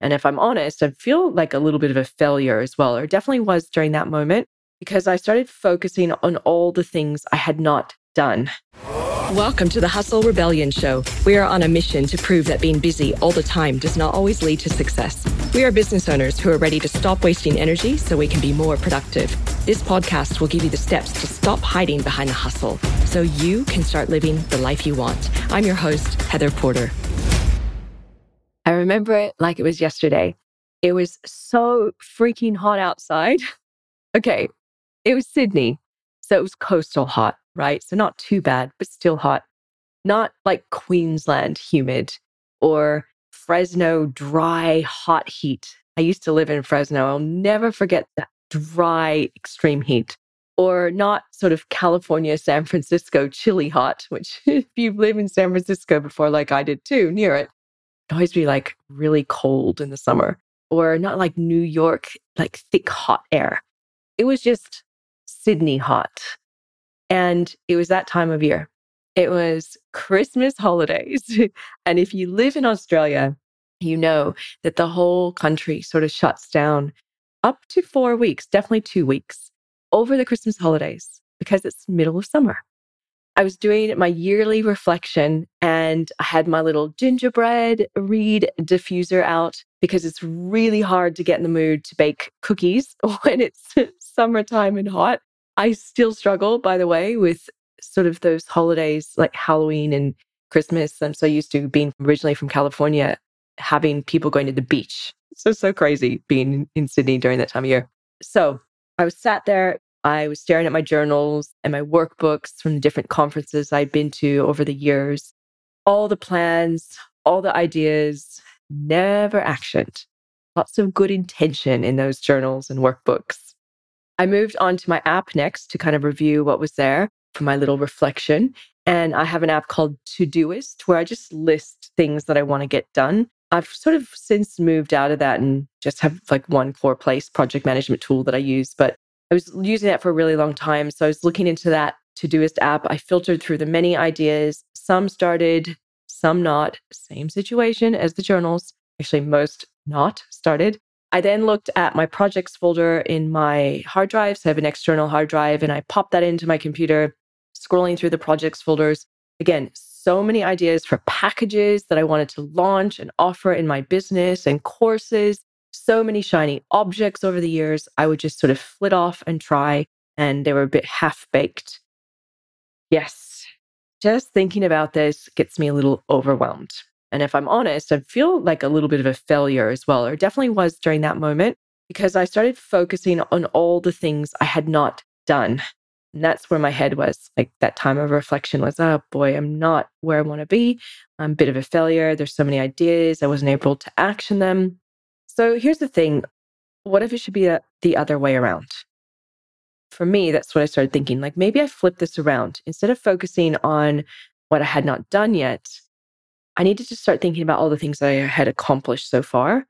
And if I'm honest, I feel like a little bit of a failure as well, or definitely was during that moment because I started focusing on all the things I had not done. Welcome to the Hustle Rebellion Show. We are on a mission to prove that being busy all the time does not always lead to success. We are business owners who are ready to stop wasting energy so we can be more productive. This podcast will give you the steps to stop hiding behind the hustle so you can start living the life you want. I'm your host, Heather Porter. Remember it like it was yesterday. It was so freaking hot outside. okay, it was Sydney, so it was coastal hot right? So not too bad, but still hot. Not like Queensland humid or Fresno dry hot heat. I used to live in Fresno. I'll never forget that dry extreme heat. Or not sort of California, San Francisco chilly hot, which if you live in San Francisco before, like I did too, near it always be like really cold in the summer. Or not like New York, like thick hot air. It was just Sydney hot. And it was that time of year. It was Christmas holidays. and if you live in Australia, you know that the whole country sort of shuts down up to four weeks, definitely two weeks over the Christmas holidays because it's middle of summer. I was doing my yearly reflection and I had my little gingerbread reed diffuser out because it's really hard to get in the mood to bake cookies when it's summertime and hot. I still struggle, by the way, with sort of those holidays like Halloween and Christmas. I'm so used to being originally from California, having people going to the beach. So, so crazy being in Sydney during that time of year. So I was sat there, I was staring at my journals and my workbooks from the different conferences I'd been to over the years, all the plans, all the ideas, never actioned. Lots of good intention in those journals and workbooks. I moved on to my app next to kind of review what was there for my little reflection. And I have an app called Todoist where I just list things that I want to get done. I've sort of since moved out of that and just have like one core place project management tool that I use. But I was using that for a really long time. So I was looking into that Todoist app. I filtered through the many ideas. Some started, some not. Same situation as the journals. Actually, most not started. I then looked at my projects folder in my hard drive. So I have an external hard drive and I popped that into my computer, scrolling through the projects folders. Again, so many ideas for packages that I wanted to launch and offer in my business and courses. So many shiny objects over the years. I would just sort of flit off and try, and they were a bit half baked. Yes, just thinking about this gets me a little overwhelmed. And if I'm honest, I feel like a little bit of a failure as well, or definitely was during that moment, because I started focusing on all the things I had not done. And that's where my head was. Like that time of reflection was, oh boy, I'm not where I want to be. I'm a bit of a failure. There's so many ideas. I wasn't able to action them. So here's the thing what if it should be a, the other way around? For me, that's what I started thinking. Like maybe I flip this around. Instead of focusing on what I had not done yet, I needed to start thinking about all the things I had accomplished so far.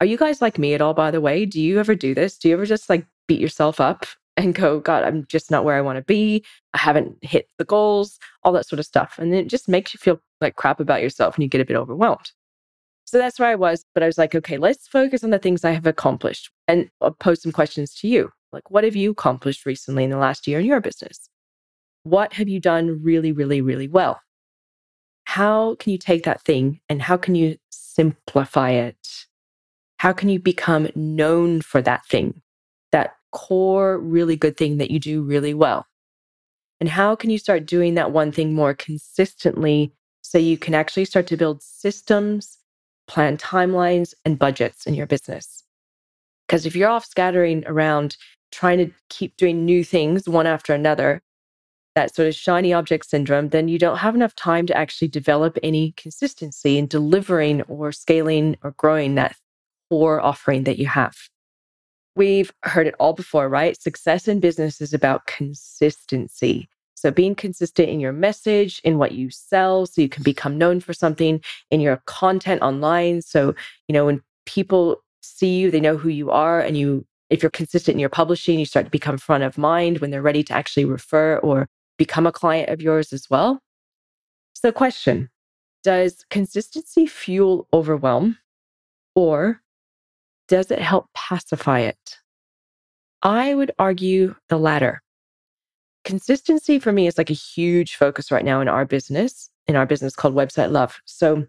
Are you guys like me at all, by the way? Do you ever do this? Do you ever just like beat yourself up and go, God, I'm just not where I want to be. I haven't hit the goals, all that sort of stuff. And it just makes you feel like crap about yourself and you get a bit overwhelmed. So that's where I was. But I was like, okay, let's focus on the things I have accomplished and I'll pose some questions to you. Like, what have you accomplished recently in the last year in your business? What have you done really, really, really well? how can you take that thing and how can you simplify it? How can you become known for that thing, that core, really good thing that you do really well? And how can you start doing that one thing more consistently so you can actually start to build systems, plan timelines, and budgets in your business? Because if you're off scattering around trying to keep doing new things one after another, that sort of shiny object syndrome, then you don't have enough time to actually develop any consistency in delivering or scaling or growing that core offering that you have. We've heard it all before, right? Success in business is about consistency. So, being consistent in your message, in what you sell, so you can become known for something, in your content online. So, you know, when people see you, they know who you are, and you if you're consistent in your publishing, you start to become front of mind when they're ready to actually refer or become a client of yours as well. So, question Does consistency fuel overwhelm, or does it help pacify it? I would argue the latter. Consistency for me is like a huge focus right now in our business, in our business called Website Love. So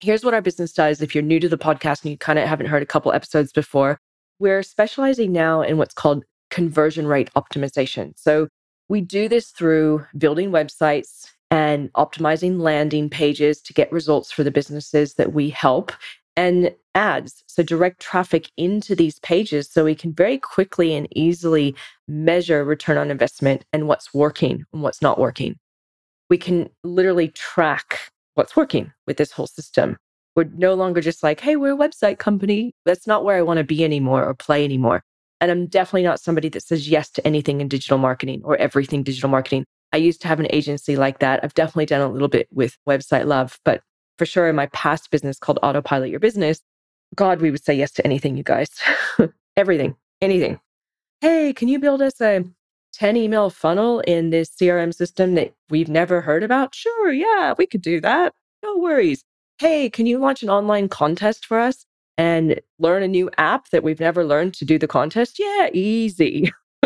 here's what our business does. If you're new to the podcast and you kind of haven't heard a couple episodes before, we're specializing now in what's called conversion rate optimization. So we do this through building websites and optimizing landing pages to get results for the businesses that we help and ads. So direct traffic into these pages so we can very quickly and easily measure return on investment and what's working and what's not working. We can literally track what's working with this whole system. We're no longer just like, hey, we're a website company. That's not where I want to be anymore or play anymore. And I'm definitely not somebody that says yes to anything in digital marketing or everything digital marketing. I used to have an agency like that. I've definitely done a little bit with Website Love, but for sure in my past business called Autopilot Your Business, God, we would say yes to anything, you guys. everything, anything. Hey, can you build us a 10 email funnel in this CRM system that we've never heard about? Sure, yeah, we could do that. No worries. Hey, can you launch an online contest for us? and learn a new app that we've never learned to do the contest? Yeah, easy.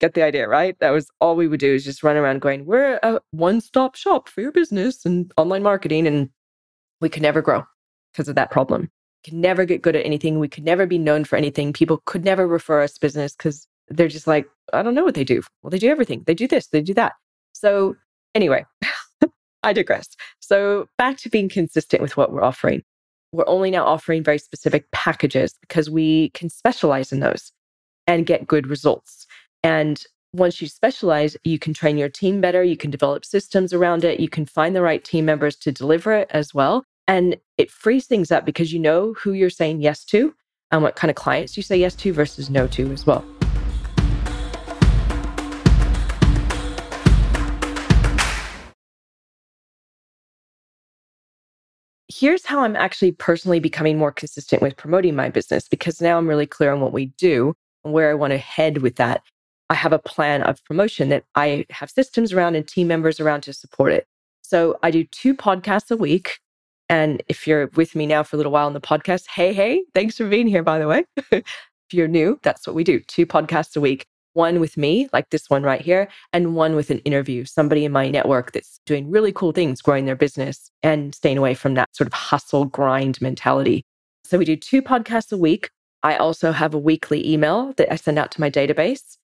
Get the idea, right? That was all we would do is just run around going, we're a one stop shop for your business and online marketing. And we could never grow because of that problem. Could never get good at anything. We could never be known for anything. People could never refer us business because they're just like, I don't know what they do. Well, they do everything. They do this, they do that. So, anyway, I digress. So, back to being consistent with what we're offering we're only now offering very specific packages because we can specialize in those and get good results. And once you specialize, you can train your team better, you can develop systems around it, you can find the right team members to deliver it as well. And it frees things up because you know who you're saying yes to and what kind of clients you say yes to versus no to as well. here's how I'm actually personally becoming more consistent with promoting my business because now I'm really clear on what we do and where I want to head with that. I have a plan of promotion that I have systems around and team members around to support it. So I do two podcasts a week. And if you're with me now for a little while on the podcast, hey, hey, thanks for being here, by the way. if you're new, that's what we do two podcasts a week one with me, like this one right here, and one with an interview, somebody in my network that's doing really cool things, growing their business and staying away from that sort of hustle grind mentality. So we do two podcasts a week. I also have a weekly email that I send out to my database,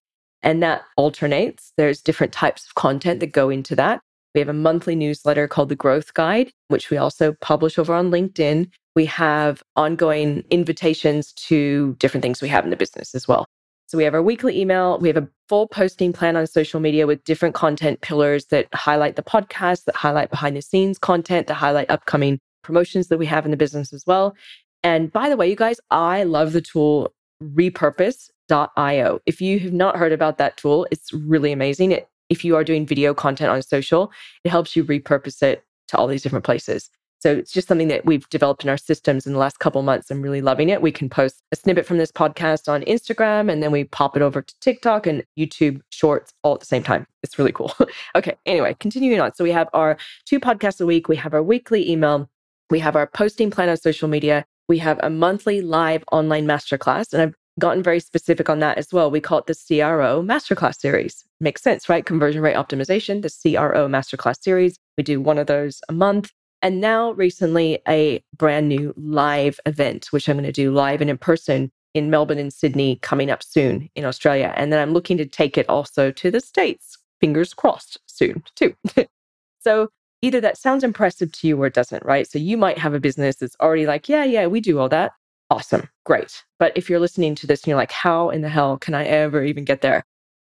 and that alternates. There's different types of content that go into that. We have a monthly newsletter called The Growth Guide, which we also publish over on LinkedIn. We have ongoing invitations to different things we have in the business as well. So we have our weekly email. We have a full posting plan on social media with different content pillars that highlight the podcast, that highlight behind the scenes content, that highlight upcoming promotions that we have in the business as well. And by the way, you guys, I love the tool repurpose.io. If you have not heard about that tool, it's really amazing. It, if you are doing video content on social, it helps you repurpose it to all these different places. So it's just something that we've developed in our systems in the last couple months. I'm really loving it. We can post a snippet from this podcast on Instagram and then we pop it over to TikTok and YouTube shorts all at the same time. It's really cool. okay. Anyway, continuing on. So we have our two podcasts a week. We have our weekly email. We have our posting plan on social media. We have a monthly live online masterclass. And I've gotten very specific on that as well. We call it the CRO Masterclass Series. Makes sense, right? Conversion rate optimization, the CRO Masterclass Series. We do one of those a month. And now, recently, a brand new live event, which I'm going to do live and in person in Melbourne and Sydney coming up soon in Australia. And then I'm looking to take it also to the States, fingers crossed, soon too. so either that sounds impressive to you or it doesn't, right? So you might have a business that's already like, yeah, yeah, we do all that. Awesome, great. But if you're listening to this and you're like, how in the hell can I ever even get there?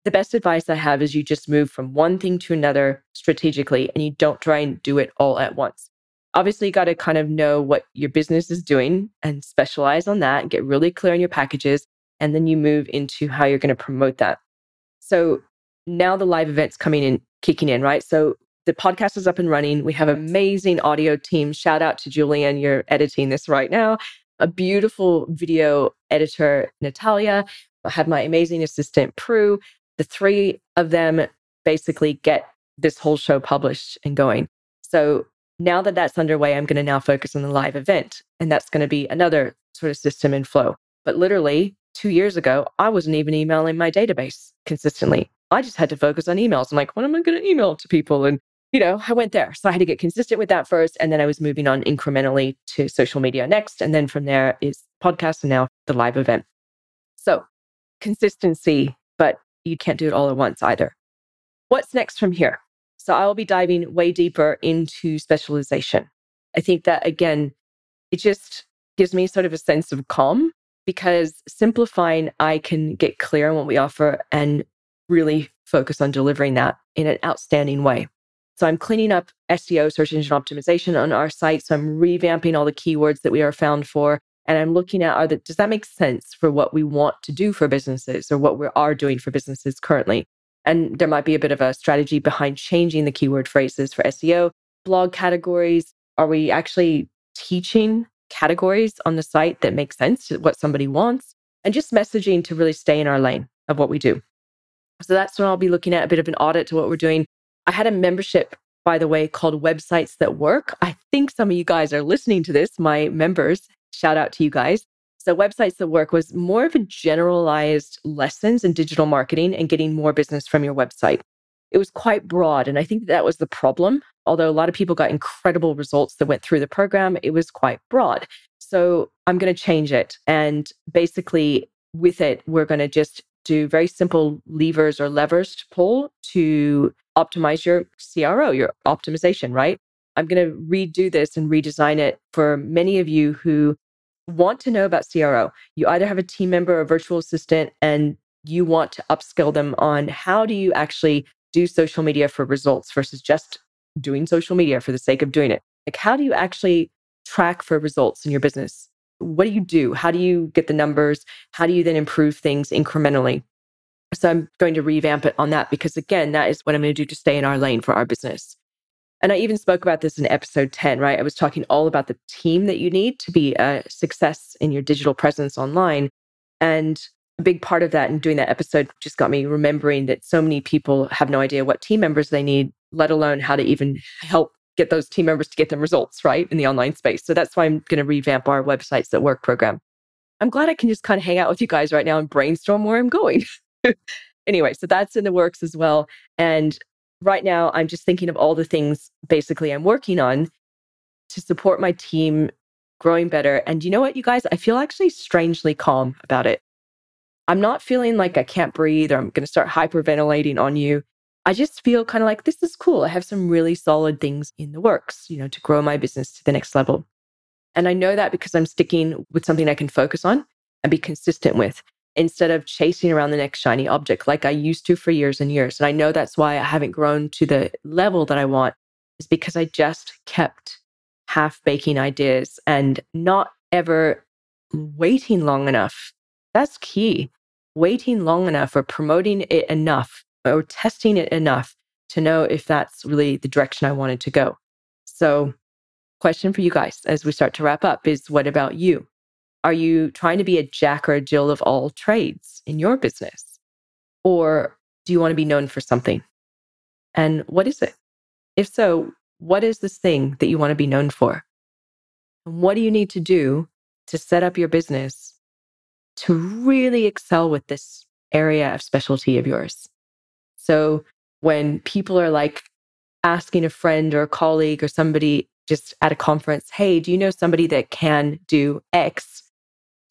The best advice I have is you just move from one thing to another strategically and you don't try and do it all at once. Obviously you got to kind of know what your business is doing and specialize on that and get really clear on your packages and then you move into how you're going to promote that. So now the live events coming in kicking in right? So the podcast is up and running. We have amazing audio team. Shout out to julian you're editing this right now. A beautiful video editor natalia. I have my amazing assistant prue the three of them basically get this whole show published and going so now that that's underway, I'm going to now focus on the live event. And that's going to be another sort of system and flow. But literally two years ago, I wasn't even emailing my database consistently. I just had to focus on emails. I'm like, what am I going to email to people? And, you know, I went there. So I had to get consistent with that first. And then I was moving on incrementally to social media next. And then from there is podcast and now the live event. So consistency, but you can't do it all at once either. What's next from here? So I will be diving way deeper into specialization. I think that again, it just gives me sort of a sense of calm because simplifying, I can get clear on what we offer and really focus on delivering that in an outstanding way. So I'm cleaning up SEO, search engine optimization on our site. So I'm revamping all the keywords that we are found for. And I'm looking at are the, does that make sense for what we want to do for businesses or what we are doing for businesses currently? And there might be a bit of a strategy behind changing the keyword phrases for SEO, blog categories. Are we actually teaching categories on the site that make sense to what somebody wants? And just messaging to really stay in our lane of what we do. So that's when I'll be looking at a bit of an audit to what we're doing. I had a membership, by the way, called Websites That Work. I think some of you guys are listening to this, my members. Shout out to you guys. So, Websites That Work was more of a generalized lessons in digital marketing and getting more business from your website. It was quite broad. And I think that was the problem. Although a lot of people got incredible results that went through the program, it was quite broad. So, I'm going to change it. And basically, with it, we're going to just do very simple levers or levers to pull to optimize your CRO, your optimization, right? I'm going to redo this and redesign it for many of you who want to know about CRO, you either have a team member or virtual assistant and you want to upskill them on how do you actually do social media for results versus just doing social media for the sake of doing it. Like, how do you actually track for results in your business? What do you do? How do you get the numbers? How do you then improve things incrementally? So, I'm going to revamp it on that because, again, that is what I'm going to do to stay in our lane for our business. And I even spoke about this in episode 10, right? I was talking all about the team that you need to be a success in your digital presence online. And a big part of that and doing that episode just got me remembering that so many people have no idea what team members they need, let alone how to even help get those team members to get them results, right? In the online space. So that's why I'm going to revamp our websites that work program. I'm glad I can just kind of hang out with you guys right now and brainstorm where I'm going. anyway, so that's in the works as well. And right now I'm just thinking of all the things basically I'm working on to support my team growing better. And you know what, you guys? I feel actually strangely calm about it. I'm not feeling like I can't breathe or I'm going to start hyperventilating on you. I just feel kind of like this is cool. I have some really solid things in the works, you know, to grow my business to the next level. And I know that because I'm sticking with something I can focus on and be consistent with instead of chasing around the next shiny object like I used to for years and years. And I know that's why I haven't grown to the level that I want, is because I just kept half baking ideas and not ever waiting long enough. That's key. Waiting long enough or promoting it enough or testing it enough to know if that's really the direction I wanted to go. So, question for you guys as we start to wrap up is what about you? Are you trying to be a Jack or a Jill of all trades in your business? Or do you want to be known for something? And what is it? If so, what is this thing that you want to be known for? And what do you need to do to set up your business to really excel with this area of specialty of yours? So when people are like asking a friend or a colleague or somebody just at a conference, hey, do you know somebody that can do X?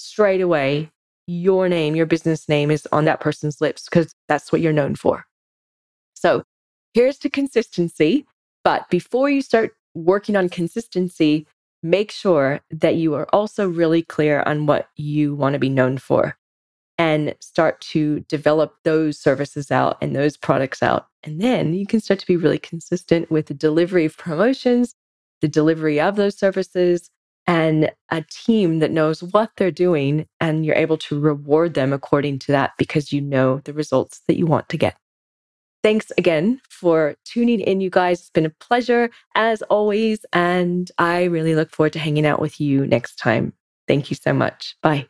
Straight away, your name, your business name is on that person's lips because that's what you're known for. So here's to consistency. But before you start working on consistency, make sure that you are also really clear on what you want to be known for and start to develop those services out and those products out. And then you can start to be really consistent with the delivery of promotions, the delivery of those services, and a team that knows what they're doing and you're able to reward them according to that because you know the results that you want to get. Thanks again for tuning in, you guys. It's been a pleasure as always. And I really look forward to hanging out with you next time. Thank you so much. Bye.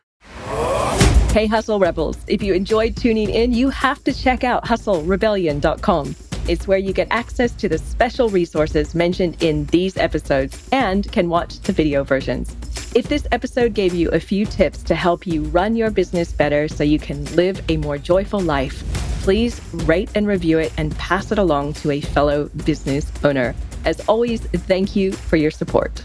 Hey, Hustle Rebels. If you enjoyed tuning in, you have to check out hustlerebellion.com. It's where you get access to the special resources mentioned in these episodes and can watch the video versions. If this episode gave you a few tips to help you run your business better so you can live a more joyful life, please rate and review it and pass it along to a fellow business owner. As always, thank you for your support.